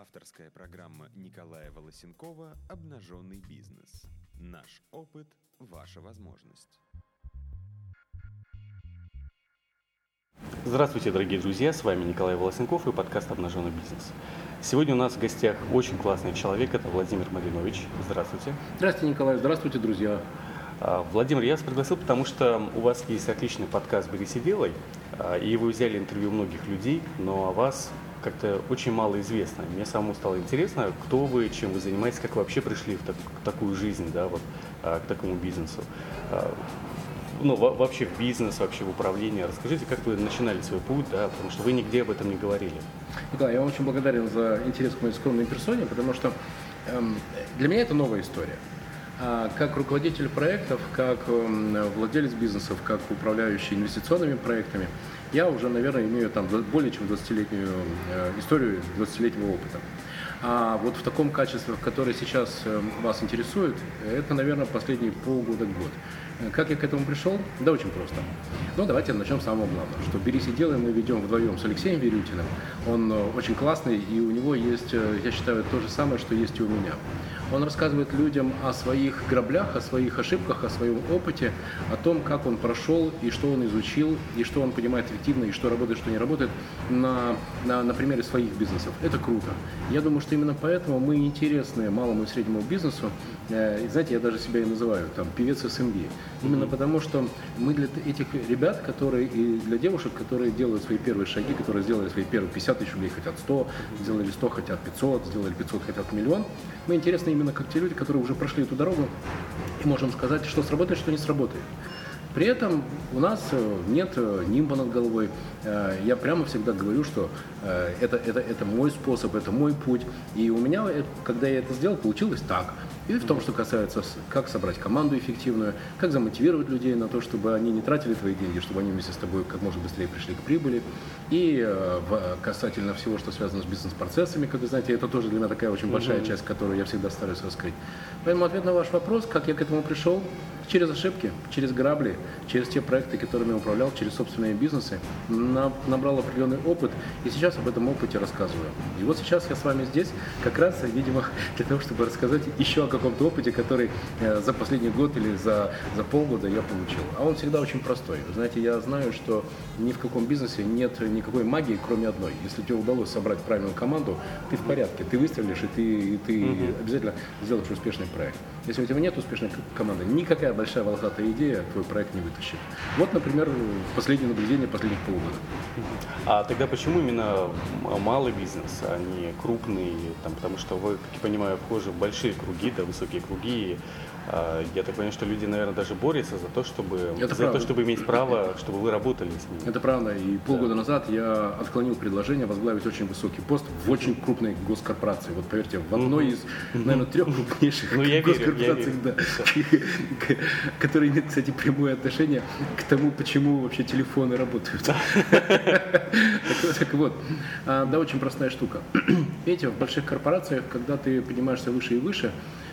Авторская программа Николая Волосенкова «Обнаженный бизнес». Наш опыт – ваша возможность. Здравствуйте, дорогие друзья, с вами Николай Волосенков и подкаст «Обнаженный бизнес». Сегодня у нас в гостях очень классный человек, это Владимир Маринович. Здравствуйте. Здравствуйте, Николай, здравствуйте, друзья. А, Владимир, я вас пригласил, потому что у вас есть отличный подкаст «Бери сиделой», а, и вы взяли интервью многих людей, но о вас как-то очень мало известно. Мне самому стало интересно, кто вы, чем вы занимаетесь, как вы вообще пришли в так, такую жизнь, да, вот, а, к такому бизнесу. Ну, вообще в бизнес, вообще в управление. Расскажите, как вы начинали свой путь, да, потому что вы нигде об этом не говорили. Да, я вам очень благодарен за интерес к моей скромной персоне, потому что эм, для меня это новая история. А как руководитель проектов, как эм, владелец бизнесов, как управляющий инвестиционными проектами, я уже, наверное, имею там более чем 20-летнюю э, историю, 20-летнего опыта. А вот в таком качестве, которое сейчас эм, вас интересует, это, наверное, последние полгода-год. Как я к этому пришел? Да очень просто. Ну, давайте начнем с самого главного, что «Берись и делай» мы ведем вдвоем с Алексеем Верютиным. Он э, очень классный, и у него есть, э, я считаю, то же самое, что есть и у меня. Он рассказывает людям о своих граблях, о своих ошибках, о своем опыте, о том, как он прошел и что он изучил, и что он понимает эффективно, и что работает, что не работает на, на, на примере своих бизнесов. Это круто. Я думаю, что именно поэтому мы интересны малому и среднему бизнесу. Э, и, знаете, я даже себя и называю там певец СМБ. Именно mm-hmm. потому, что мы для этих ребят, которые и для девушек, которые делают свои первые шаги, которые сделали свои первые 50 тысяч рублей, хотят 100, сделали 100, хотят 500, сделали 500, хотят миллион, мы интересны именно как те люди, которые уже прошли эту дорогу и можем сказать, что сработает, что не сработает. При этом у нас э, нет э, нимба над головой. Э, я прямо всегда говорю, что это, это, это мой способ, это мой путь. И у меня, когда я это сделал, получилось так. И в том, что касается, как собрать команду эффективную, как замотивировать людей на то, чтобы они не тратили твои деньги, чтобы они вместе с тобой как можно быстрее пришли к прибыли. И касательно всего, что связано с бизнес-процессами, как вы знаете, это тоже для меня такая очень большая mm-hmm. часть, которую я всегда стараюсь раскрыть. Поэтому ответ на ваш вопрос, как я к этому пришел, через ошибки, через грабли, через те проекты, которыми я управлял, через собственные бизнесы, набрал определенный опыт, и сейчас об этом опыте рассказываю. И вот сейчас я с вами здесь, как раз, видимо, для того, чтобы рассказать еще о каком-то опыте, который э, за последний год или за, за полгода я получил. А он всегда очень простой. Вы знаете, я знаю, что ни в каком бизнесе нет никакой магии, кроме одной. Если тебе удалось собрать правильную команду, ты в порядке, ты выстрелишь, и ты, и ты mm-hmm. обязательно сделаешь успешный проект. Если у тебя нет успешной команды, никакая большая волосатая идея твой проект не вытащит. Вот, например, последнее наблюдение последних полугода. А тогда почему именно малый бизнес, а не крупный? Там, потому что вы, как я понимаю, вхожи в большие круги, да, высокие круги, я так понимаю, что люди, наверное, даже борются за то, чтобы, Это за то, чтобы иметь право, чтобы вы работали с ними. Это правда. И полгода да. назад я отклонил предложение возглавить очень высокий пост в очень крупной госкорпорации. Вот поверьте, в одной из, наверное, трех крупнейших ну, госкорпораций, да, которые имеют, кстати, прямое отношение к тому, почему вообще телефоны работают. Так вот, а, да, очень простая штука. Видите, в больших корпорациях, когда ты поднимаешься выше и выше,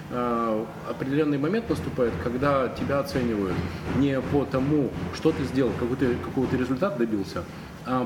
определенный момент наступает, когда тебя оценивают не по тому, что ты сделал, какой ты, какого ты результат добился,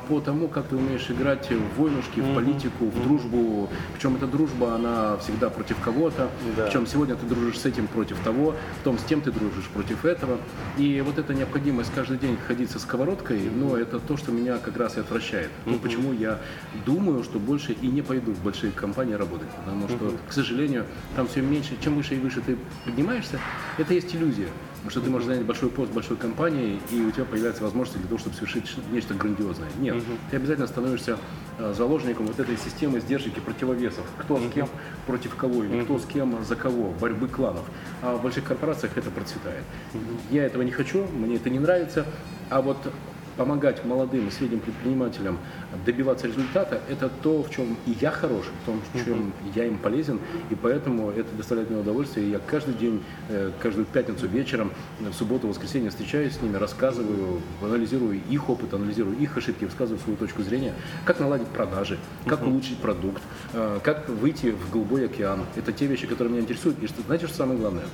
по тому, как ты умеешь играть в войнушки, в политику, в дружбу. Причем эта дружба, она всегда против кого-то. Да. Причем сегодня ты дружишь с этим против того, потом с тем ты дружишь против этого. И вот эта необходимость каждый день ходить со сковородкой, ну, это то, что меня как раз и отвращает. Ну, почему я думаю, что больше и не пойду в большие компании работать. Потому что, к сожалению, там все меньше, чем выше и выше ты поднимаешься, это есть иллюзия. Потому что ты можешь занять большой пост большой компании, и у тебя появляется возможность для того, чтобы совершить нечто грандиозное. Нет, угу. ты обязательно становишься э, заложником вот этой системы сдержек и противовесов. Кто угу. с кем против кого, или угу. кто с кем за кого, борьбы кланов. А в больших корпорациях это процветает. Угу. Я этого не хочу, мне это не нравится. А вот помогать молодым и средним предпринимателям добиваться результата, это то, в чем и я хорош, в том, в чем uh-huh. я им полезен, и поэтому это доставляет мне удовольствие. И я каждый день, э, каждую пятницу вечером, в субботу, в воскресенье встречаюсь с ними, рассказываю, анализирую их опыт, анализирую их ошибки, высказываю свою точку зрения, как наладить продажи, как uh-huh. улучшить продукт, э, как выйти в голубой океан. Это те вещи, которые меня интересуют. И что, знаете, что самое главное?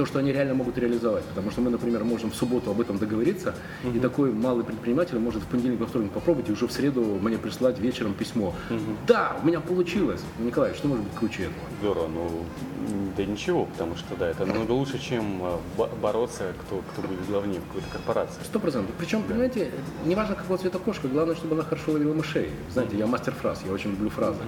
То, что они реально могут реализовать. Потому что мы, например, можем в субботу об этом договориться, угу. и такой малый предприниматель может в понедельник, во вторник попробовать, и уже в среду мне прислать вечером письмо. Угу. Да, у меня получилось. Николай, что может быть круче этого? Здорово, ну да ничего, потому что да, это намного лучше, чем а, бороться, кто, кто будет главнее в какой-то корпорации. Сто процентов. Причем, да. понимаете, неважно какого цвета кошка, главное, чтобы она хорошо ловила мышей. Знаете, я мастер фраз, я очень люблю фразы.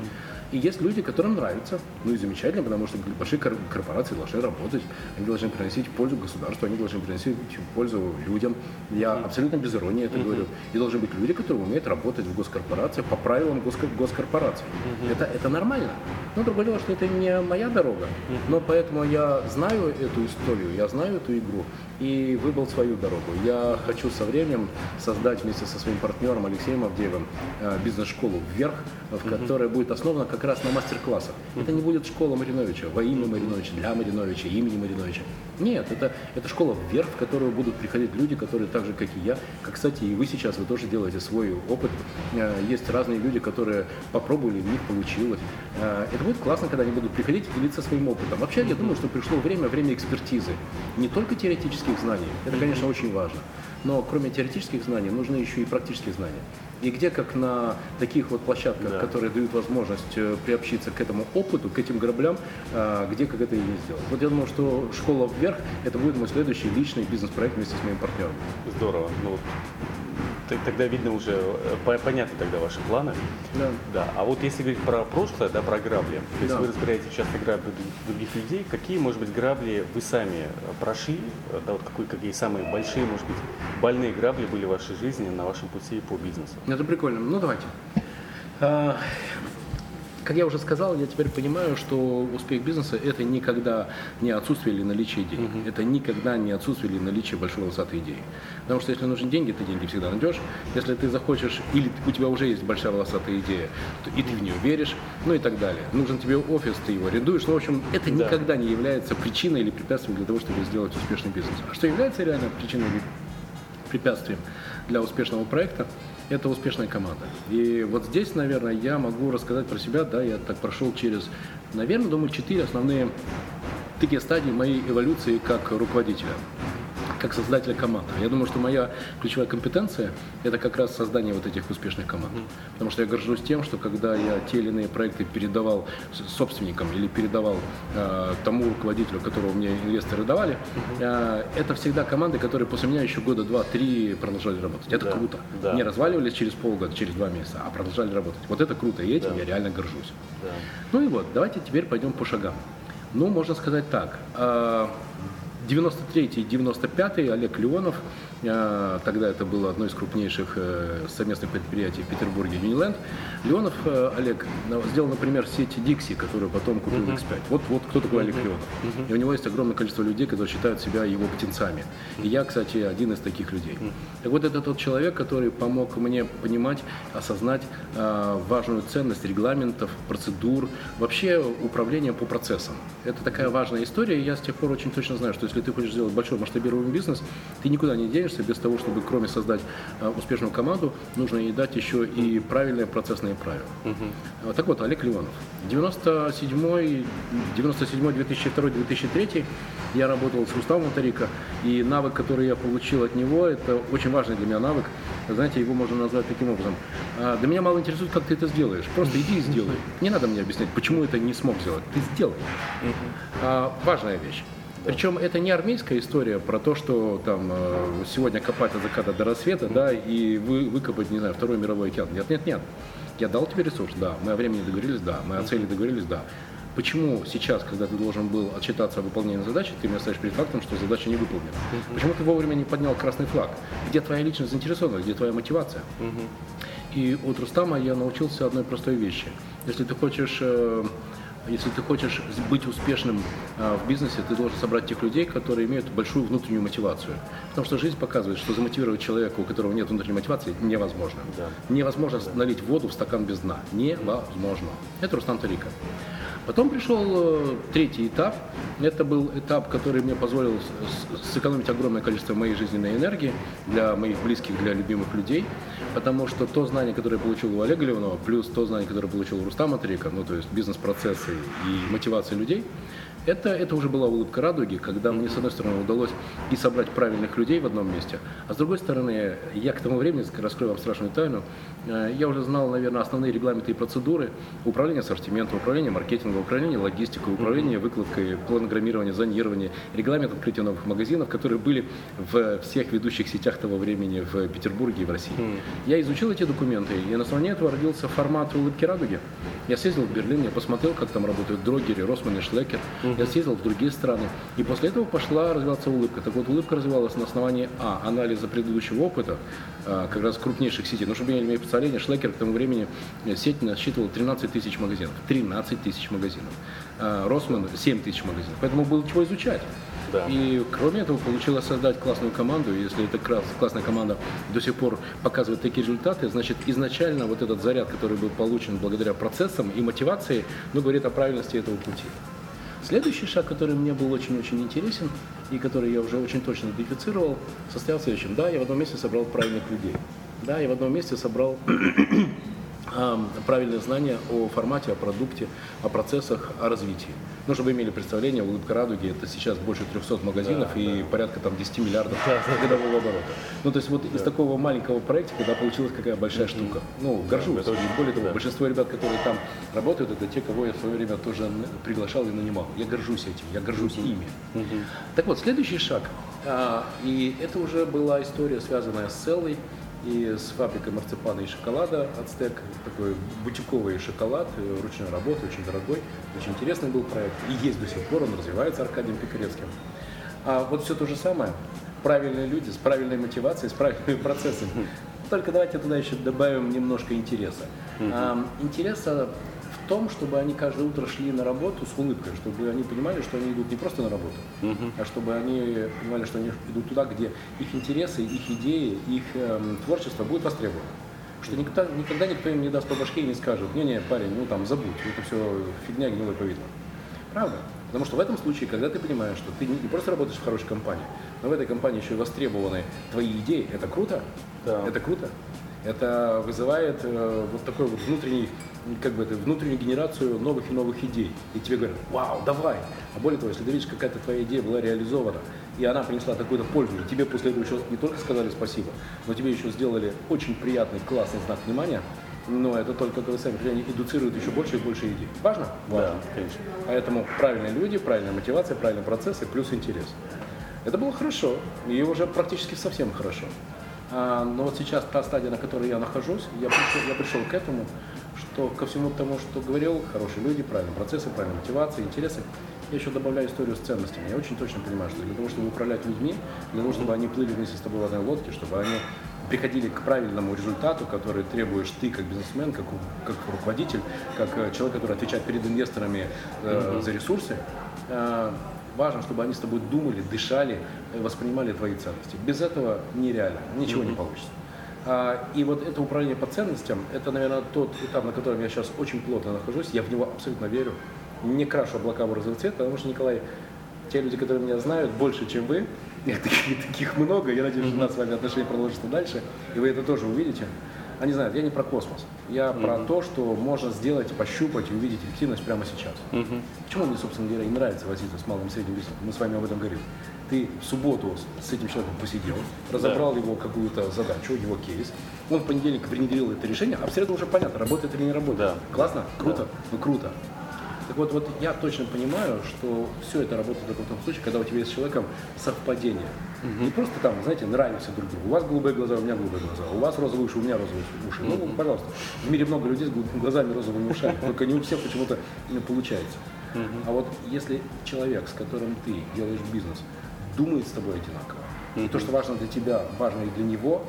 И есть люди, которым нравится, ну и замечательно, потому что большие корпорации должны работать, они должны приносить пользу государству, они должны приносить пользу людям. Я абсолютно без иронии это говорю. И должны быть люди, которые умеют работать в госкорпорациях по правилам госкорпораций. Это, это нормально. Но другое дело, что это не моя дорога. Но поэтому я знаю эту историю, я знаю эту игру и выбрал свою дорогу. Я хочу со временем создать вместе со своим партнером Алексеем Авдеевым э, бизнес-школу «Вверх», в которой будет основана как раз на мастер-классах. Это не будет школа Мариновича, во имя Мариновича, для Мариновича, имени Мариновича. Нет, это, это школа «Вверх», в которую будут приходить люди, которые так же, как и я, как, кстати, и вы сейчас, вы тоже делаете свой опыт. Э, есть разные люди, которые попробовали, у них получилось. Э, это будет классно, когда они будут приходить и делиться своим опытом. Вообще, я думаю, что пришло время, время экспертизы. Не только теоретически теоретических знаний. Это, конечно, очень важно. Но кроме теоретических знаний нужны еще и практические знания. И где, как на таких вот площадках, да. которые дают возможность э, приобщиться к этому опыту, к этим граблям, э, где, как это и сделать. Вот я думаю, что школа вверх – это будет мой следующий личный бизнес-проект вместе с моим партнером. Здорово. Ну, тогда видно уже, э, понятны тогда ваши планы. Да. да. А вот если говорить про прошлое, да, про грабли, то есть да. вы разбираете часто грабли других людей, какие, может быть, грабли вы сами прошли, да, вот какие, какие самые большие, может быть, больные грабли были в вашей жизни на вашем пути по бизнесу? Это прикольно. Ну, давайте. Как я уже сказал, я теперь понимаю, что успех бизнеса – это никогда не отсутствие или наличие денег. Uh-huh. Это никогда не отсутствие или наличие большой волосатой идеи. Потому что если нужны деньги, ты деньги всегда найдешь. Если ты захочешь, или у тебя уже есть большая волосатая идея, то и ты в нее веришь, ну и так далее. Нужен тебе офис, ты его арендуешь. Ну, в общем, это да. никогда не является причиной или препятствием для того, чтобы сделать успешный бизнес. А что является реально причиной или препятствием для успешного проекта – это успешная команда. И вот здесь, наверное, я могу рассказать про себя, да, я так прошел через, наверное, думаю, четыре основные такие стадии моей эволюции как руководителя как создателя команды. Я думаю, что моя ключевая компетенция – это как раз создание вот этих успешных команд. Потому что я горжусь тем, что когда я те или иные проекты передавал собственникам или передавал э, тому руководителю, которого мне инвесторы давали, э, это всегда команды, которые после меня еще года два-три продолжали работать. Это да, круто. Да. Не разваливались через полгода, через два месяца, а продолжали работать. Вот это круто, и этим да. я реально горжусь. Да. Ну и вот, давайте теперь пойдем по шагам. Ну, можно сказать так. Э, 93 95 Олег Леонов, тогда это было одно из крупнейших э, совместных предприятий в Петербурге, Юниленд. Леонов э, Олег сделал, например, сеть Dixie, которую потом купил uh-huh. X5. Вот, вот кто такой uh-huh. Олег Леонов. Uh-huh. И у него есть огромное количество людей, которые считают себя его птенцами. И я, кстати, один из таких людей. Так вот, это тот человек, который помог мне понимать, осознать важную ценность регламентов, процедур, вообще управления по процессам. Это такая важная история, и я с тех пор очень точно знаю, что если ты хочешь сделать большой масштабируемый бизнес, ты никуда не денешься без того, чтобы кроме создать э, успешную команду, нужно ей дать еще и правильные процессные правила. Угу. Так вот, Олег Ливанов. 97 97 2002 2003 я работал с Руставом Тарика, и навык, который я получил от него, это очень важный для меня навык. Знаете, его можно назвать таким образом. «А, для меня мало интересует, как ты это сделаешь. Просто иди и сделай. Не надо мне объяснять, почему это не смог сделать. Ты сделай. А, важная вещь. Причем это не армейская история про то, что там э, сегодня копать от заката до рассвета, да, и вы, выкопать, не знаю, второй мировой океан. Нет, нет, нет. Я дал тебе ресурс, да. Мы о времени договорились, да. Мы о цели договорились, да. Почему сейчас, когда ты должен был отчитаться о выполнении задачи, ты меня ставишь перед фактом, что задача не выполнена? Uh-huh. Почему ты вовремя не поднял красный флаг? Где твоя личность заинтересованность, где твоя мотивация? Uh-huh. И от Рустама я научился одной простой вещи. Если ты хочешь э, если ты хочешь быть успешным а, в бизнесе, ты должен собрать тех людей, которые имеют большую внутреннюю мотивацию. Потому что жизнь показывает, что замотивировать человека, у которого нет внутренней мотивации, невозможно. Да. Невозможно да. налить воду в стакан без дна. Невозможно. Это Рустам Тарика. Потом пришел э, третий этап. Это был этап, который мне позволил сэкономить огромное количество моей жизненной энергии для моих близких, для любимых людей. Потому что то знание, которое я получил у Олега Леонова, плюс то знание, которое получил у Рустама Трика, ну то есть бизнес-процессы и мотивация людей, Это, это уже была улыбка радуги, когда мне, с одной стороны, удалось и собрать правильных людей в одном месте, а с другой стороны, я к тому времени, раскрою вам страшную тайну, э, я уже знал, наверное, основные регламенты и процедуры управления ассортиментом, управления маркетингом, управления логистикой, управления выкладкой, планограммирования, зонирования, регламент открытия новых магазинов, которые были в всех ведущих сетях того времени в Петербурге и в России. Я изучил эти документы, и на основании этого родился формат улыбки радуги. Я съездил в Берлин, я посмотрел, как там работают дрогери, Росман и Шлекер. Я съездил в другие страны. И после этого пошла развиваться улыбка. Так вот, улыбка развивалась на основании А. Анализа предыдущего опыта, а, как раз крупнейших сетей. Ну, чтобы иметь представление, Шлекер к тому времени э, сеть насчитывала 13 тысяч магазинов. 13 тысяч магазинов. А, Росман 7 тысяч магазинов. Поэтому было чего изучать. Да. И кроме этого получилось создать классную команду. Если эта классная команда до сих пор показывает такие результаты, значит изначально вот этот заряд, который был получен благодаря процессам и мотивации, ну, говорит о правильности этого пути. Следующий шаг, который мне был очень-очень интересен и который я уже очень точно идентифицировал, состоял в следующем. Да, я в одном месте собрал правильных людей. Да, я в одном месте собрал правильные знания о формате, о продукте, о процессах, о развитии. Ну, чтобы вы имели представление, улыбка радуги это сейчас больше 300 магазинов да, и да. порядка там 10 миллиардов да, годового оборота. Ну, то есть вот да. из такого маленького проекта, когда получилась какая большая штука. Ну, горжусь. Да, более того, да. большинство ребят, которые там работают, это те, кого я в свое время тоже приглашал и нанимал. Я горжусь этим, я горжусь mm-hmm. ими. Mm-hmm. Так вот, следующий шаг. А, и это уже была история, связанная с целой и с фабрикой марципана и шоколада Ацтек, такой бутиковый шоколад, э, ручной работы, очень дорогой, очень интересный был проект, и есть до сих пор, он развивается Аркадием Пикарецким. А вот все то же самое, правильные люди с правильной мотивацией, с правильными процессами. Только давайте туда еще добавим немножко интереса. Интереса том, чтобы они каждое утро шли на работу с улыбкой, чтобы они понимали, что они идут не просто на работу, uh-huh. а чтобы они понимали, что они идут туда, где их интересы, их идеи, их эм, творчество будет востребовано. Что никогда, никогда никто им не даст по башке и не скажет, не-не, парень, ну там забудь, это все фигня гнилой повидно. Правда? Потому что в этом случае, когда ты понимаешь, что ты не просто работаешь в хорошей компании, но в этой компании еще и востребованы твои идеи, это круто, да. это круто. Это вызывает э, вот такой вот внутренний как бы это, внутреннюю генерацию новых и новых идей. И тебе говорят, вау, давай. А более того, если ты видишь, какая-то твоя идея была реализована, и она принесла такую-то пользу, и тебе после этого еще не только сказали спасибо, но тебе еще сделали очень приятный, классный знак внимания, но это только, вы сами они индуцируют еще больше и больше идей. Важно? Важно. Да, конечно. Поэтому правильные люди, правильная мотивация, правильные процессы, плюс интерес. Это было хорошо, и уже практически совсем хорошо. А, но вот сейчас та стадия, на которой я нахожусь, я пришел, я пришел к этому, что ко всему тому, что говорил, хорошие люди, правильные процессы, правильная мотивация, интересы, я еще добавляю историю с ценностями. Я очень точно понимаю, что для того, чтобы управлять людьми, для того, чтобы они плыли вместе с тобой в одной лодке, чтобы они приходили к правильному результату, который требуешь ты как бизнесмен, как, как руководитель, как э, человек, который отвечает перед инвесторами э, за ресурсы, э, важно, чтобы они с тобой думали, дышали, э, воспринимали твои ценности. Без этого нереально, ничего не получится. А, и вот это управление по ценностям, это, наверное, тот этап, на котором я сейчас очень плотно нахожусь, я в него абсолютно верю. Не крашу облака в розовый цвет, потому что, Николай, те люди, которые меня знают больше, чем вы, таких, таких много, я надеюсь, что у нас с вами отношения продолжатся дальше, и вы это тоже увидите. Они знают, я не про космос, я mm-hmm. про то, что можно сделать, пощупать и увидеть эффективность прямо сейчас. Mm-hmm. Почему мне, собственно говоря, и нравится возиться с малым и средним бизнесом? Мы с вами об этом говорили ты в субботу с этим человеком посидел, разобрал да. его какую-то задачу, его кейс, он в понедельник внедрил это решение, а в среду уже понятно, работает или не работает. Да. Классно? Круто? Да. Ну круто. Так вот, вот я точно понимаю, что все это работает только в том случае, когда у тебя есть с человеком совпадение. Угу. Не просто там, знаете, нравимся друг другу. У вас голубые глаза, у меня голубые глаза. У вас розовые уши, у меня розовые уши. Угу. Ну, пожалуйста. В мире много людей с глазами розовыми ушами, только не у всех почему-то не получается. Угу. А вот если человек, с которым ты делаешь бизнес, думает с тобой одинаково. И то, что важно для тебя, важно и для него,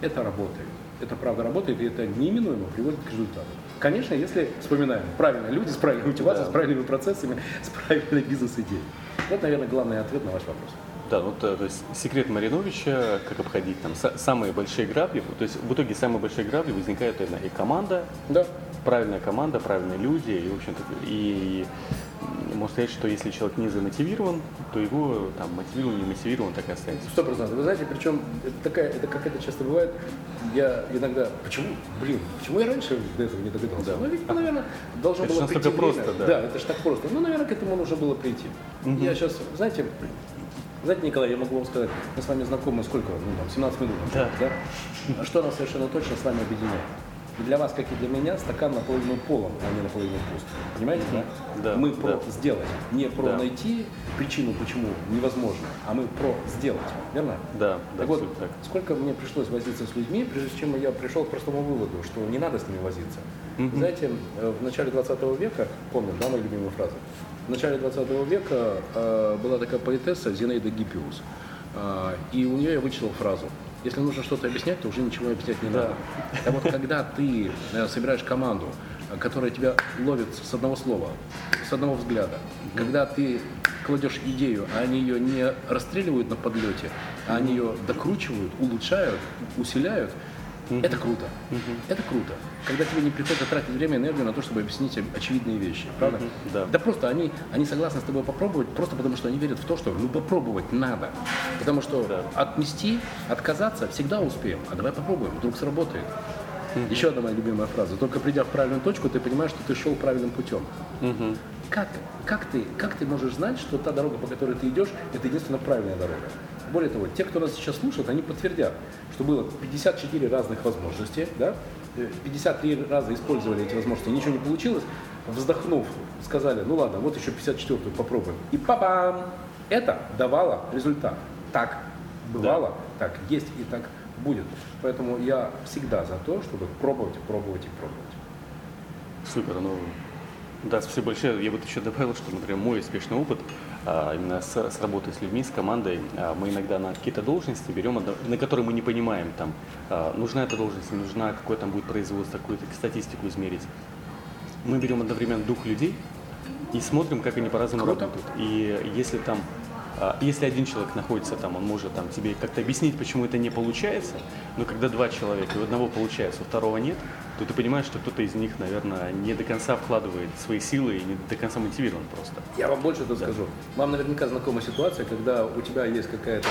это работает. Это правда работает, и это неминуемо приводит к результату. Конечно, если вспоминаем, правильные люди с правильной мотивацией, да. с правильными процессами, с правильной бизнес-идеей. Вот, наверное, главный ответ на ваш вопрос. Да, ну то, то есть секрет Мариновича, как обходить там самые большие грабли, то есть в итоге самые большие грабли возникают именно и команда, да. правильная команда, правильные люди, и в общем-то и можно сказать, что если человек не замотивирован, то его там мотивирован, не мотивирован, так и останется. Сто процентов. Вы знаете, причем это такая, это как это часто бывает, я иногда, почему, блин, почему я раньше до этого не догадался? Да. Ну, ведь, наверное, должно Это было прийти время. просто, да. Да, это же так просто. Ну, наверное, к этому нужно было прийти. Я сейчас, знаете, знаете, Николай, я могу вам сказать, мы с вами знакомы сколько, ну, там, 17 минут. Да. да? Что нас совершенно точно с вами объединяет? И для вас, как и для меня, стакан наполовину полон, а не наполовину пуст. Понимаете, да? Да, Мы про да. сделать, не про Да. найти причину, почему невозможно, а мы про сделать. Верно? Да, да, Так вот, абсолютно так. сколько мне пришлось возиться с людьми, прежде чем я пришел к простому выводу, что не надо с ними возиться. Знаете, э, в начале 20 века, помню, да, моя любимая фраза, в начале 20 века э, была такая поэтесса Зинаида Гиппиус, э, и у нее я вычитал фразу если нужно что-то объяснять, то уже ничего объяснять не надо. А вот когда ты э, собираешь команду, э, которая тебя ловит с одного слова, с одного взгляда, когда ты кладешь идею, а они ее не расстреливают на подлете, а они ее докручивают, улучшают, усиляют, это круто. Это круто. Когда тебе не приходится тратить время и энергию на то, чтобы объяснить очевидные вещи. Правда? Да. Да просто они, они согласны с тобой попробовать, просто потому что они верят в то, что ну попробовать надо. Потому что Да. отнести, отказаться всегда успеем. А давай попробуем, вдруг сработает. Еще одна моя любимая фраза. Только придя в правильную точку, ты понимаешь, что ты шел правильным путем. Как, как, ты, как ты можешь знать, что та дорога, по которой ты идешь, это единственно правильная дорога? Более того, те, кто нас сейчас слушает, они подтвердят, что было 54 разных возможности, да? Э, 53 раза использовали эти возможности, ничего не получилось, вздохнув, сказали, ну ладно, вот еще 54-ю попробуем. И папам! Это давало результат. Так бывало, так есть и так будет. Поэтому я всегда за то, чтобы пробовать, пробовать и пробовать. Супер, ну да, спасибо большое. Я бы еще добавил, что, например, мой успешный опыт именно с, с работой с людьми, с командой, а, мы иногда на какие-то должности берем, одно- на которые мы не понимаем, там, а, нужна эта должность, не нужна, какое там будет производство, какую-то статистику измерить. Мы берем одновременно двух людей и смотрим, как они по-разному работают. И если там а, если один человек находится там, он может там, тебе как-то объяснить, почему это не получается, но когда два человека, и у одного получается, у второго нет, то ты понимаешь, что кто-то из них, наверное, не до конца вкладывает свои силы и не до конца мотивирован просто. Я вам больше это скажу. Вам наверняка знакома ситуация, когда у тебя есть какая-то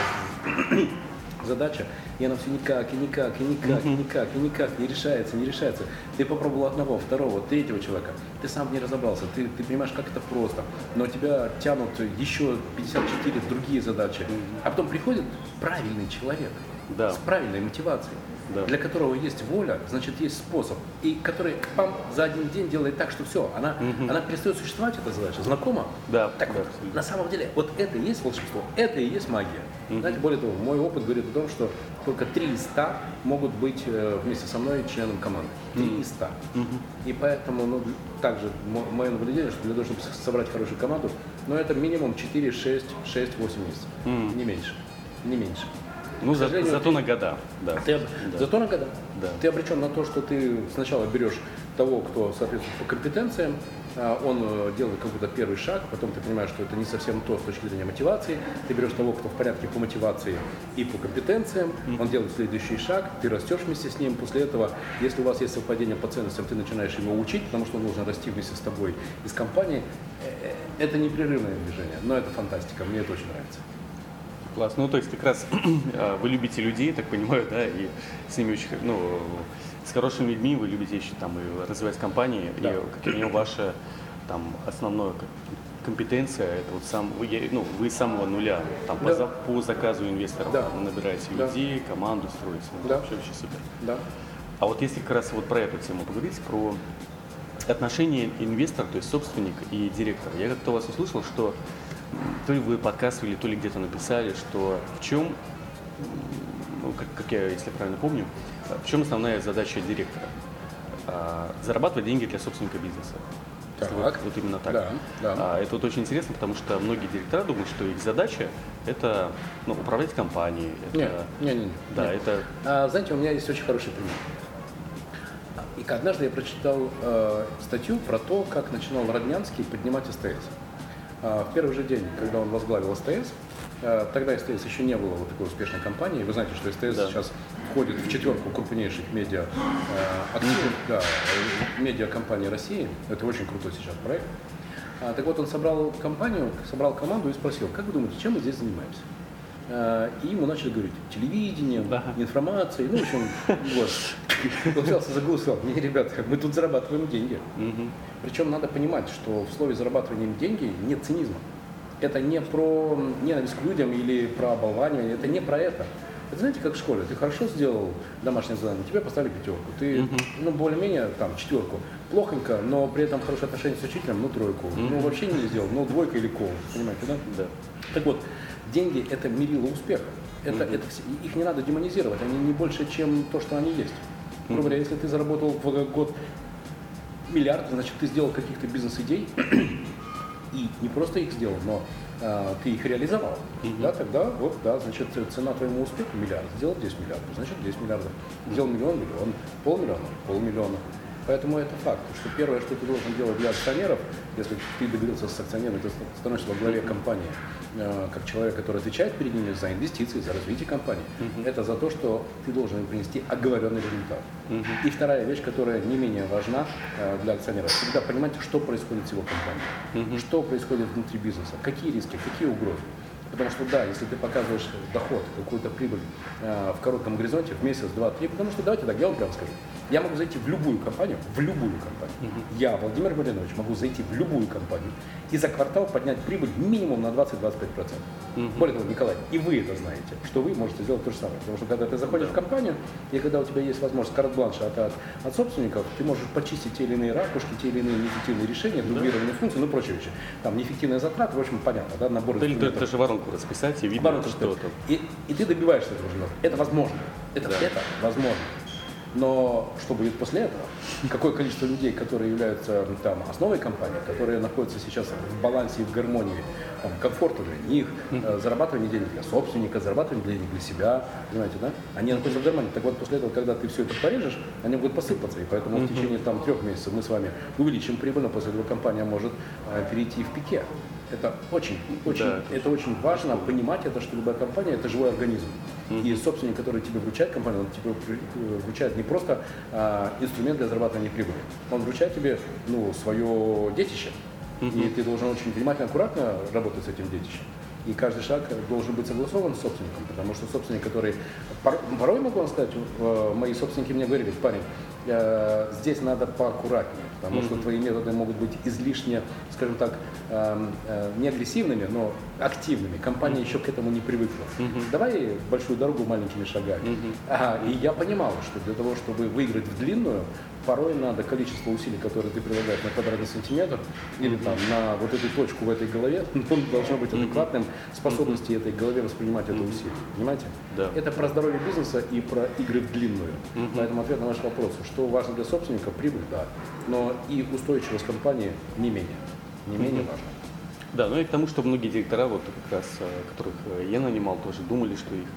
задача, и она все никак, и никак, и никак, и никак, и никак, не решается, не решается. Ты попробовал одного, второго, третьего человека, ты сам в ней разобрался, ты, ты понимаешь, как это просто, но тебя тянут еще 54 другие задачи. А потом приходит правильный человек Да. с правильной мотивацией, Да. для которого есть воля, значит есть способ, и который пам, за один день делает так, что все, она, она перестает существовать, эта задача. Знакома? Да, Так да, вот, абсолютно. на самом деле, вот это и есть волшебство, это и есть магия. Знаете, более того, мой опыт говорит о том, что только 300 могут быть э, вместе со мной членом команды. 300. И поэтому, ну, также мо- мое наблюдение, что для того, чтобы собрать хорошую команду, ну, это минимум 4, 6, 6, 8 месяцев. Не меньше. Не меньше. Ну, за- зато на года, да. Ты Да. Зато на года. Да. Ты обречен на то, что ты сначала берешь того, кто соответствует по компетенциям, он э, делает какой-то первый шаг, потом ты понимаешь, что это не совсем то с точки зрения мотивации, ты берешь того, кто в порядке по мотивации и по компетенциям, он делает следующий шаг, ты растешь вместе с ним, после этого, если у вас есть совпадение по ценностям, ты начинаешь его учить, потому что он должен расти вместе с тобой из компании. Э, э, Это непрерывное движение, но это фантастика, мне это очень нравится. Класс. Ну, то есть как раз а, вы любите людей, так понимаю, да, и с ними очень, ну, с хорошими людьми вы любите еще там и развивать компании, Да. и как минимум ваша там основная компетенция, это вот сам, вы, ну, вы с самого нуля, там по, Да. за- по заказу инвесторов Да. там, набираете Да. людей, команду строите, ну, Да. вообще, вообще супер. Да. А вот если как раз вот про эту тему поговорить, про отношения инвестор, то есть собственник и директор. Я как-то у вас услышал, что то ли вы показывали, то ли где-то написали, что в чем, ну, как, как я, если правильно помню, в чем основная задача директора? А, Зарабатывать деньги для собственника бизнеса. Так. Вот, вот именно так. Да, да. А, это вот очень интересно, потому что многие директора думают, что их задача это ну, управлять компанией. Это, Не, не, не. Да, Нет. это А, знаете, у меня есть очень хороший пример. И однажды я прочитал э, статью про то, как начинал Роднянский поднимать СТС. А, в первый же день, когда он возглавил СТС, э, тогда СТС еще не было вот такой успешной компании. Вы знаете, что СТС Да. сейчас входит в четверку крупнейших медиа э, активных, да, э, медиакомпаний России. Это очень крутой сейчас проект. А, так вот, он собрал компанию, собрал команду и спросил, как вы думаете, чем мы здесь занимаемся? И ему начали говорить телевидением, Да. информацией, ну, в общем, вот. Он взялся за и сказал, не, ребята, мы тут зарабатываем деньги. Мгм. Причем надо понимать, что в слове зарабатыванием деньги нет цинизма. Это не про ненависть к людям или про оболванивание, это не про это. Это знаете, как в школе, ты хорошо сделал домашнее задание, тебе поставили пятерку, ты, ну, более-менее, там, четверку, плохонько, но при этом хорошее отношение с учителем, ну, тройку, ну, вообще не сделал, ну, двойка или кол, понимаете, да? Да. Так вот, деньги – это мерило успеха. Это, это, все- их не надо демонизировать, они не больше, чем то, что они есть. Грубо говоря, если ты заработал в год миллиард, значит, ты сделал каких-то бизнес-идей, и не просто их сделал, но а, ты их реализовал. Да, тогда вот, да, значит, цена твоему успеху миллиард. Сделал 10 миллиардов, значит 10 миллиардов. Сделал миллион, миллион, полмиллиона, полмиллиона. Поэтому это факт, что первое, что ты должен делать для акционеров, если ты договорился с акционером, ты становишься во главе компании, э, как человек, который отвечает перед ними за инвестиции, за развитие компании, это за то, что ты должен им принести оговоренный результат. И вторая вещь, которая не менее важна э, для акционеров, всегда понимать, что происходит с его компанией, что происходит внутри бизнеса, какие риски, какие угрозы. Потому что да, если ты показываешь доход, какую-то прибыль э, в коротком горизонте, в месяц, два, три, потому что давайте так, я вам прямо скажу. Я могу зайти в любую компанию, в любую компанию. Я, Владимир Маринович, могу зайти в любую компанию и за квартал поднять прибыль минимум на 20-25%. Более того, Николай, и вы это знаете, что вы можете сделать то же самое. Потому что когда ты заходишь в компанию, и когда у тебя есть возможность карт-бланша от, от, от собственников, ты можешь почистить те или иные ракушки, те или иные неэффективные решения, дублирование функций, ну прочие вещи. Там неэффективные затраты, в общем, понятно, да, набор Да, или даже воронку расписать и видно, Воронку что расписать. там. И, и ты добиваешься этого результата. Это возможно. Это, это возможно. Но что будет после этого? Какое количество людей, которые являются там, основой компании, которые находятся сейчас в балансе и в гармонии, там, комфорта для них, э, зарабатывание денег для собственника, зарабатывание денег для себя, понимаете, да? Они находятся в гармонии. Так вот, после этого, когда ты все это порежешь, они будут посыпаться. И поэтому в течение там, трех месяцев мы с вами увеличим прибыль, но после этого компания может э, перейти в пике. Это очень, очень, Да, это очень важно понимать это, что любая компания это живой организм. И собственник, который тебе вручает компанию, он тебе вру- вручает не просто а, инструмент для зарабатывания прибыли, он вручает тебе ну, свое детище. И ты должен очень внимательно, аккуратно работать с этим детищем. И каждый шаг должен быть согласован с собственником, потому что собственник, который... пор- Порой могу вам сказать, э, мои собственники мне говорили, парень, э, здесь надо поаккуратнее, потому что твои методы могут быть излишне, скажем так, эм, э, не агрессивными, но активными. Компания еще к этому не привыкла. Давай большую дорогу маленькими шагами. Ага, и я понимал, что для того, чтобы выиграть в длинную, порой надо количество усилий, которые ты прилагаешь на квадратный сантиметр, или там на вот эту точку в этой голове, он должно быть адекватным способности этой голове воспринимать это усилие. Понимаете? Да. Это про здоровье бизнеса и про игры в длинную. Поэтому ответ на ваш вопрос, что важно для собственника, прибыль, да, но и устойчивость компании не менее, не менее важно. Да, ну и к тому, что многие директора, вот как раз, э, которых э, я нанимал, тоже думали, что их,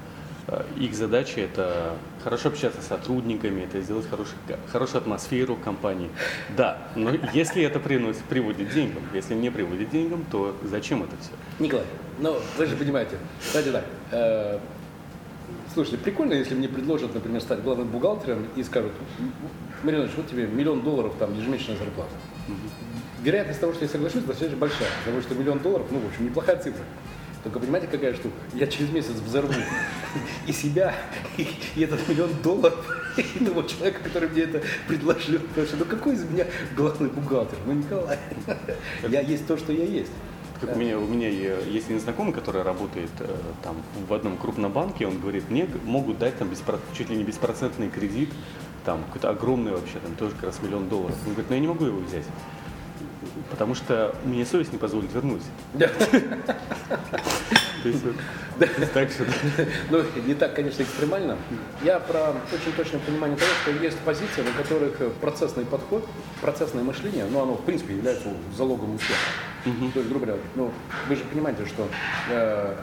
э, их задача это хорошо общаться с сотрудниками, это сделать хороший, хорошую атмосферу компании. Да, но если это приносит, приводит деньгам, если не приводит деньгам, то зачем это все? Николай, ну вы же понимаете, давайте так, э, слушайте, прикольно, если мне предложат, например, стать главным бухгалтером и скажут, Маринович, вот тебе миллион долларов там ежемесячная зарплата. Вероятность того, что я соглашусь, достаточно большая, потому что миллион долларов, ну, в общем, неплохая цифра. Только понимаете, какая штука? Я через месяц взорву и себя, и, и этот миллион долларов, и того человека, который мне это предложил. Потому что, ну какой из меня главный бухгалтер? Ну, Николай, я есть то, что я есть. Как у меня, у меня есть один знакомый, который работает э, там в одном крупном банке, он говорит, мне могут дать там беспро- чуть ли не беспроцентный кредит, там какой-то огромный вообще, там тоже как раз миллион долларов. Он говорит, но я не могу его взять, потому что мне совесть не позволит вернуть. Так что Ну, не так, конечно, экстремально. Я про очень точное понимание того, что есть позиции, на которых процессный подход, процессное мышление, ну, оно, в принципе, является залогом успеха. То есть, грубо говоря, ну, вы же понимаете, что э,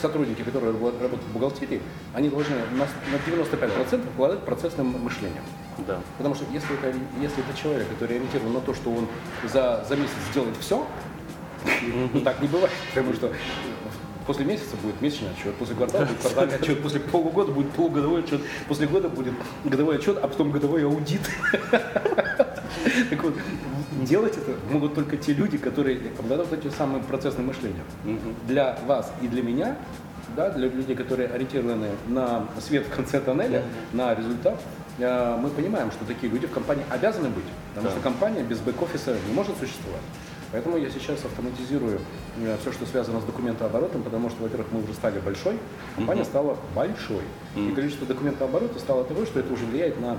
сотрудники, которые рабо- работают в бухгалтерии, они должны на, на 95% обладать процессным мышлением. да. Потому что если это, если это человек, который ориентирован на то, что он за, за месяц сделает все, ну, так не бывает. Потому что после месяца будет месячный отчет, после квартала будет квартальный отчет, после полугода будет полугодовой отчет, после года будет годовой отчет, а потом годовой аудит. Так вот, делать это могут только те люди, которые обладают этим самым процессным мышлением. Для вас и для меня, да, для людей, которые ориентированы на свет в конце тоннеля, на результат, э, мы понимаем, что такие люди в компании обязаны быть, потому Да. что компания без бэк-офиса не может существовать. Поэтому я сейчас автоматизирую э, все, что связано с документооборотом, потому что, во-первых, мы уже стали большой, компания стала большой. И количество документооборота стало такое, что это уже влияет на,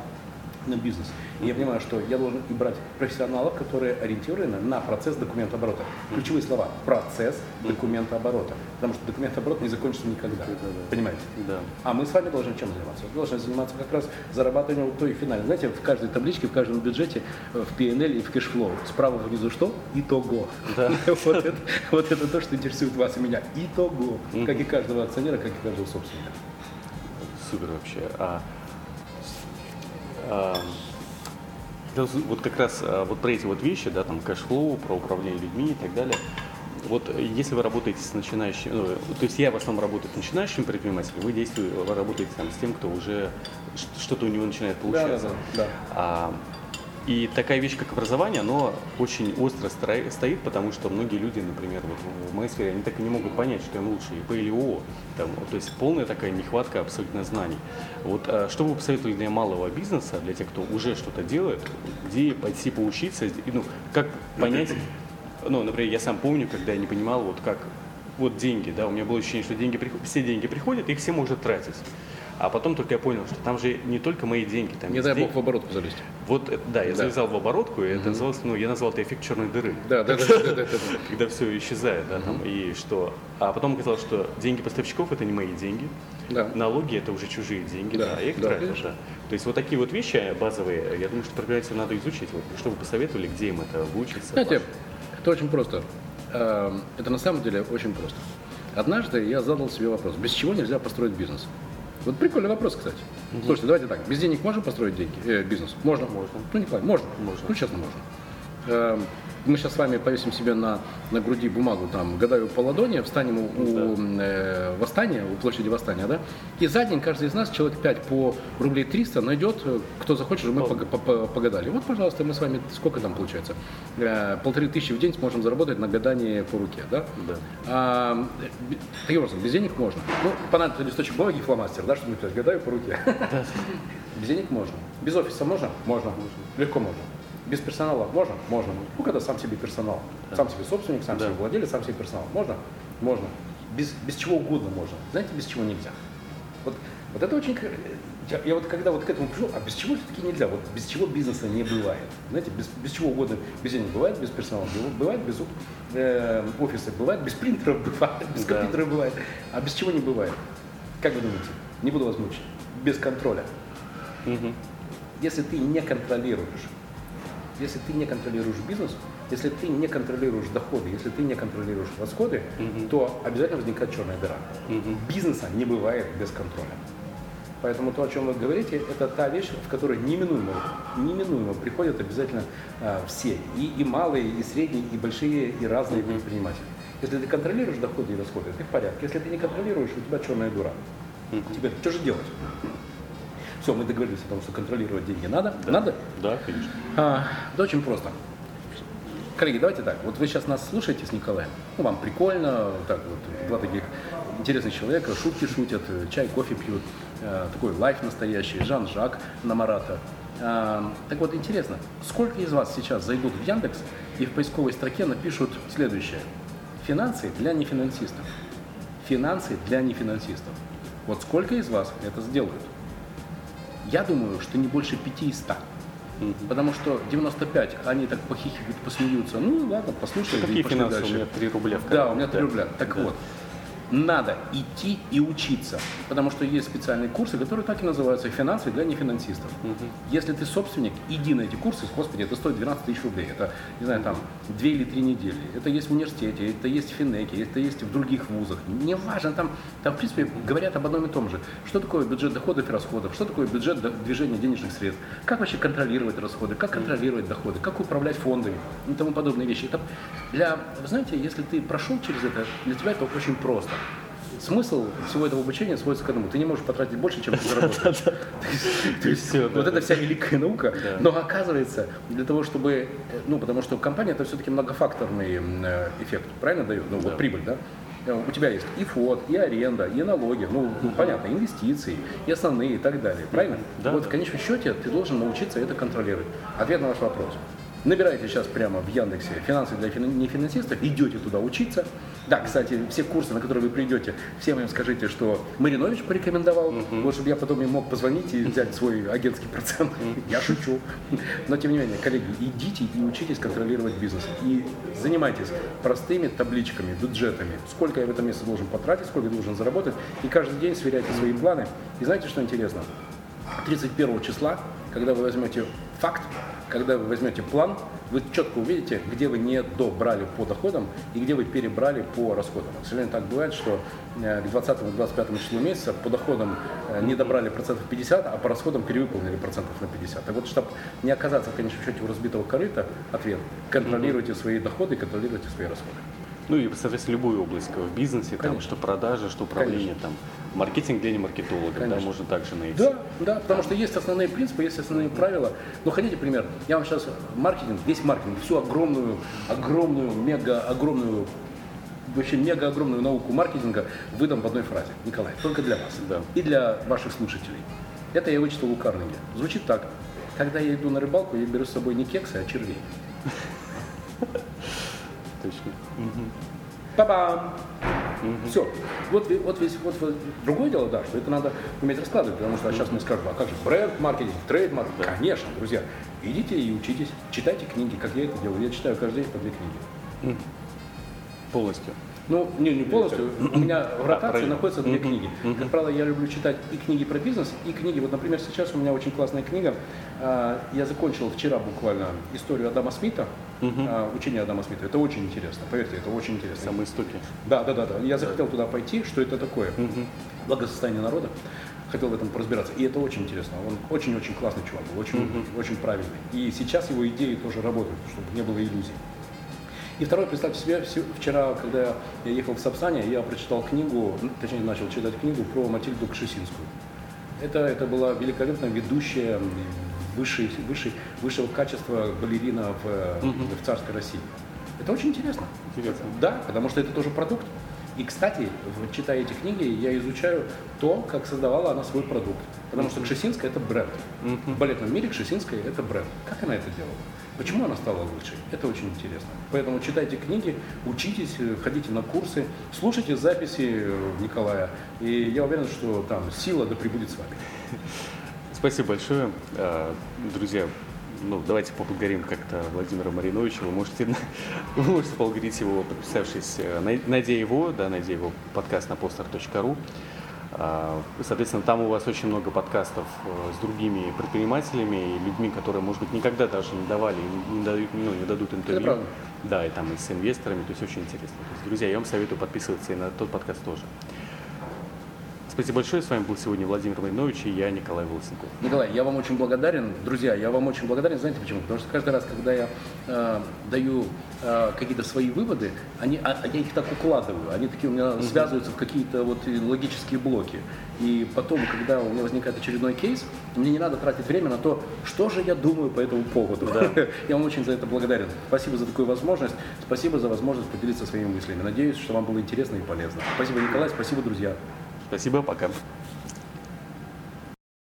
на бизнес. И я понимаю, что я должен и брать профессионалов, которые ориентированы на процесс документооборота. Ключевые слова – процесс документооборота. Потому что документооборот не закончится никогда. Понимаете? Да. А мы с вами должны чем заниматься? Мы должны заниматься как раз зарабатыванием той финальной. Знаете, в каждой табличке, в каждом бюджете, э, в P&L и в cash flow справа внизу что? Итого. Вот это, вот это то, что интересует вас и меня. Итого. Как и каждого акционера, как и каждого собственника. Супер вообще. А, вот как раз а, вот про эти вот вещи, да, там cash flow, про управление людьми и так далее. Вот э, если вы работаете с начинающими, ну, то есть я в основном работаю с начинающими предпринимателями, вы действуете, вы работаете там с тем, кто уже что-то у него начинает получаться. да, да. А, и такая вещь, как образование, оно очень остро стро- стоит, потому что многие люди, например, вот в моей сфере, они так и не могут понять, что им лучше, ИП или ООО. Там, то есть полная такая нехватка абсолютно знаний. Вот а, что вы посоветовали для малого бизнеса, для тех, кто уже что-то делает, где пойти поучиться, ну, как понять, ну, например, я сам помню, когда я не понимал, вот как, вот деньги, да, у меня было ощущение, что деньги все деньги приходят, их все можно тратить. А потом только я понял, что там же не только мои деньги, там Не дай ден- бог в оборотку залезть. вот, э, да, я Да. завязал в оборотку, и это называлось, ну, я назвал это эффект черной дыры. Да, да, да, да, да, да, да. Когда все исчезает, да, там, и что. А потом оказалось, что деньги поставщиков это не мои деньги. Да. Налоги это уже чужие деньги, Да, да, я их да, конечно. да. То есть вот такие вот вещи базовые, я думаю, что предпринимателям надо изучить. Вот, что вы посоветовали, где им это выучиться? Знаете, это очень просто. Эм, Это на самом деле очень просто. Однажды я задал себе вопрос, без чего нельзя построить бизнес? Вот прикольный вопрос, кстати. Слушайте, давайте так, без денег можно построить деньги, э, бизнес? Можно. Можно. Ну, Николай, можно. Можно. Ну, честно, можно. Эм, Мы сейчас с вами повесим себе на, на груди бумагу, там, гадаю по ладони, встанем у, у, э, восстания, у площади восстания, да, и за день каждый из нас, человек 5 по рублей 300 найдет, э, кто захочет, мы по- по- погадали. Вот, пожалуйста, мы с вами, сколько там получается? Э, Полторы тысячи в день сможем заработать на гадании по руке, да? Да. А, э, таким образом, без денег можно. Ну, понадобится листочек бумаги и фломастер, да, чтобы написать, гадаю по руке. Без денег можно. Без офиса можно? Можно. Легко можно. Без персонала можно? Можно. Ну, когда сам себе персонал. Сам себе собственник, сам Да. себе владелец, сам себе персонал. Можно? Можно. Без, без чего угодно можно. Знаете, без чего нельзя? Вот, вот это очень... Я, я вот когда вот к этому пришел, а без чего все-таки нельзя? Вот без чего бизнеса не бывает. Знаете, без, без чего угодно. Без денег бывает, без персонала быв- бывает, без э, офиса бывает, без принтеров бывает, без Да. компьютера бывает. А без чего не бывает? Как вы думаете? Не буду вас мучить. Без контроля. Мгм. Если ты не контролируешь, если ты не контролируешь бизнес, если ты не контролируешь доходы, если ты не контролируешь расходы, то обязательно возникает черная дыра. Мгм. Бизнеса не бывает без контроля. Поэтому то, о чем вы говорите, это та вещь, в которой неминуемо, неминуемо приходят обязательно а, все, и, и малые, и средние, и большие, и разные предприниматели. Если ты контролируешь доходы и расходы, ты в порядке. Если ты не контролируешь, у тебя черная дура. Теперь что же делать? Все, мы договорились о том, что контролировать деньги надо. Надо? Да, конечно. А, да очень просто. Коллеги, давайте так. Вот вы сейчас нас слушаете с Николаем. Ну, вам прикольно, так вот, два таких интересных человека, шутки шутят, э, чай, кофе пьют. Э, такой лайф настоящий, Жан-Жак на Марата. А, так вот, интересно, сколько из вас сейчас зайдут в Яндекс и в поисковой строке напишут следующее. Финансы для нефинансистов. Финансы для нефинансистов. Вот сколько из вас это сделают? Я думаю, что не больше 5 из 100. Потому что 95, они так похихикают, посмеются. Ну ладно, послушали. Какие финансы? дальше. У меня 3 рубля в Да, у меня 3 рубля. Так вот, надо идти и учиться, потому что есть специальные курсы, которые так и называются «Финансы для нефинансистов». Если ты собственник, иди на эти курсы, господи, это стоит 12 тысяч рублей, это, не знаю, там, 2 или 3 недели. Это есть в университете, это есть в Финеке, это есть в других вузах. Не важно, там, там, в принципе, говорят об одном и том же. Что такое бюджет доходов и расходов, что такое бюджет движения денежных средств, как вообще контролировать расходы, как контролировать доходы, как управлять фондами и тому подобные вещи. Это для, вы знаете, если ты прошел через это, для тебя это очень просто. Смысл всего этого обучения сводится к одному. Ты не можешь потратить больше, чем ты. То есть вот это вся великая наука. Но оказывается, для того, чтобы, ну, потому что компания это все-таки многофакторный э, эффект, правильно дает? Ну, вот прибыль, да? Э, у тебя есть и фот, и аренда, и налоги, ну, ну понятно, инвестиции, и основные, и так далее, правильно? Да, вот в конечном счете ты должен научиться это контролировать. Ответ на ваш вопрос. Набирайте сейчас прямо в Яндексе «Финансы для нефинансистов», идете туда учиться. Да, кстати, все курсы, на которые вы придете, всем им скажите, что Маринович порекомендовал, uh-huh. вот чтобы я потом им мог позвонить и взять свой агентский процент. Uh-huh. Я шучу. Но тем не менее, коллеги, идите и учитесь контролировать бизнес. И занимайтесь простыми табличками, бюджетами. Сколько я в этом месяце должен потратить, сколько я должен заработать. И каждый день сверяйте свои планы. И знаете, что интересно? 31 числа, когда вы возьмете факт, когда вы возьмете план, вы четко увидите, где вы не добрали по доходам и где вы перебрали по расходам. К сожалению, так бывает, что э, к 20-25 числу месяца по доходам э, не добрали процентов 50, а по расходам перевыполнили процентов на 50. Так вот, чтобы не оказаться в конечном счете у разбитого корыта, ответ – контролируйте свои доходы, контролируйте свои расходы. Ну и, соответственно, любую область в бизнесе, там, что продажи, что управление, Конечно. там, маркетинг для немаркетолога, Конечно. да, можно также найти. Да, да, потому что есть основные принципы, есть основные правила. Ну, хотите пример? Я вам сейчас маркетинг, весь маркетинг, всю огромную, огромную, мега, огромную вообще мега огромную науку маркетинга выдам в одной фразе. Николай, только для вас да. и для ваших слушателей. Это я вычитал у Карнеги. Звучит так. Когда я иду на рыбалку, я беру с собой не кексы, а червей. Точно. Па-бам! Угу. Все. Вот, вот весь, вот, вот другое дело, да, что это надо уметь раскладывать, потому что сейчас мы скажем, а как же бренд, маркетинг, трейд-марк? Да. Конечно, друзья, идите и учитесь, читайте книги, как я это делаю. Я читаю каждый день по две книги. Полностью. Ну, не, не полностью. У меня в ротации а, находятся две книги. Как правило, я люблю читать и книги про бизнес, и книги. Вот, например, сейчас у меня очень классная книга. А, я закончил вчера буквально историю Адама Смита, uh учение Адама Смита. Это очень интересно. Поверьте, это очень интересно. Самые истоки. Да, да, да, да. Я захотел туда пойти, что это такое. Благосостояние народа хотел в этом разбираться. И это очень интересно. Он очень-очень классный чувак, очень, uh-huh. очень правильный. И сейчас его идеи тоже работают, чтобы не было иллюзий. И второе, представьте себе, вчера, когда я ехал в Сапсане, я прочитал книгу, ну, точнее начал читать книгу про Матильду Кшесинскую. Это, это была великолепная ведущая высшей, высшей, высшего качества балерина в, угу. в царской России. Это очень интересно. Интересно. Да, потому что это тоже продукт. И, кстати, читая эти книги, я изучаю то, как создавала она свой продукт. Потому что Кшесинская – это бренд. В балетном мире Кшесинская – это бренд. Как она это делала? Почему она стала лучшей? Это очень интересно. Поэтому читайте книги, учитесь, э, ходите на курсы, слушайте записи э, Николая. И я уверен, что там сила да пребудет с вами. Спасибо большое. А, друзья, ну, давайте поблагодарим как-то Владимира Мариновича. Вы можете, вы можете поблагодарить его, подписавшись, э, найдя его, да, найдя его подкаст на poster.ru. А, соответственно, там у вас очень много подкастов э, с другими предпринимателями и людьми, которые, может быть, никогда даже не давали, не дают, ну, не дадут интервью. Да, и там и с инвесторами, то есть очень интересно. То есть, друзья, я вам советую подписываться и на тот подкаст тоже. Спасибо большое. С вами был сегодня Владимир Маринович и я, Николай Волосенков. Николай, я вам очень благодарен. Друзья, я вам очень благодарен. Знаете почему? Потому что каждый раз, когда я э, даю э, какие-то свои выводы, они, а, я их так укладываю. Они такие у меня mm-hmm. связываются в какие-то вот логические блоки. И потом, когда у меня возникает очередной кейс, мне не надо тратить время на то, что же я думаю по этому поводу. Да. я вам очень за это благодарен. Спасибо за такую возможность. Спасибо за возможность поделиться своими мыслями. Надеюсь, что вам было интересно и полезно. Спасибо, Николай. Спасибо, друзья. Спасибо, пока.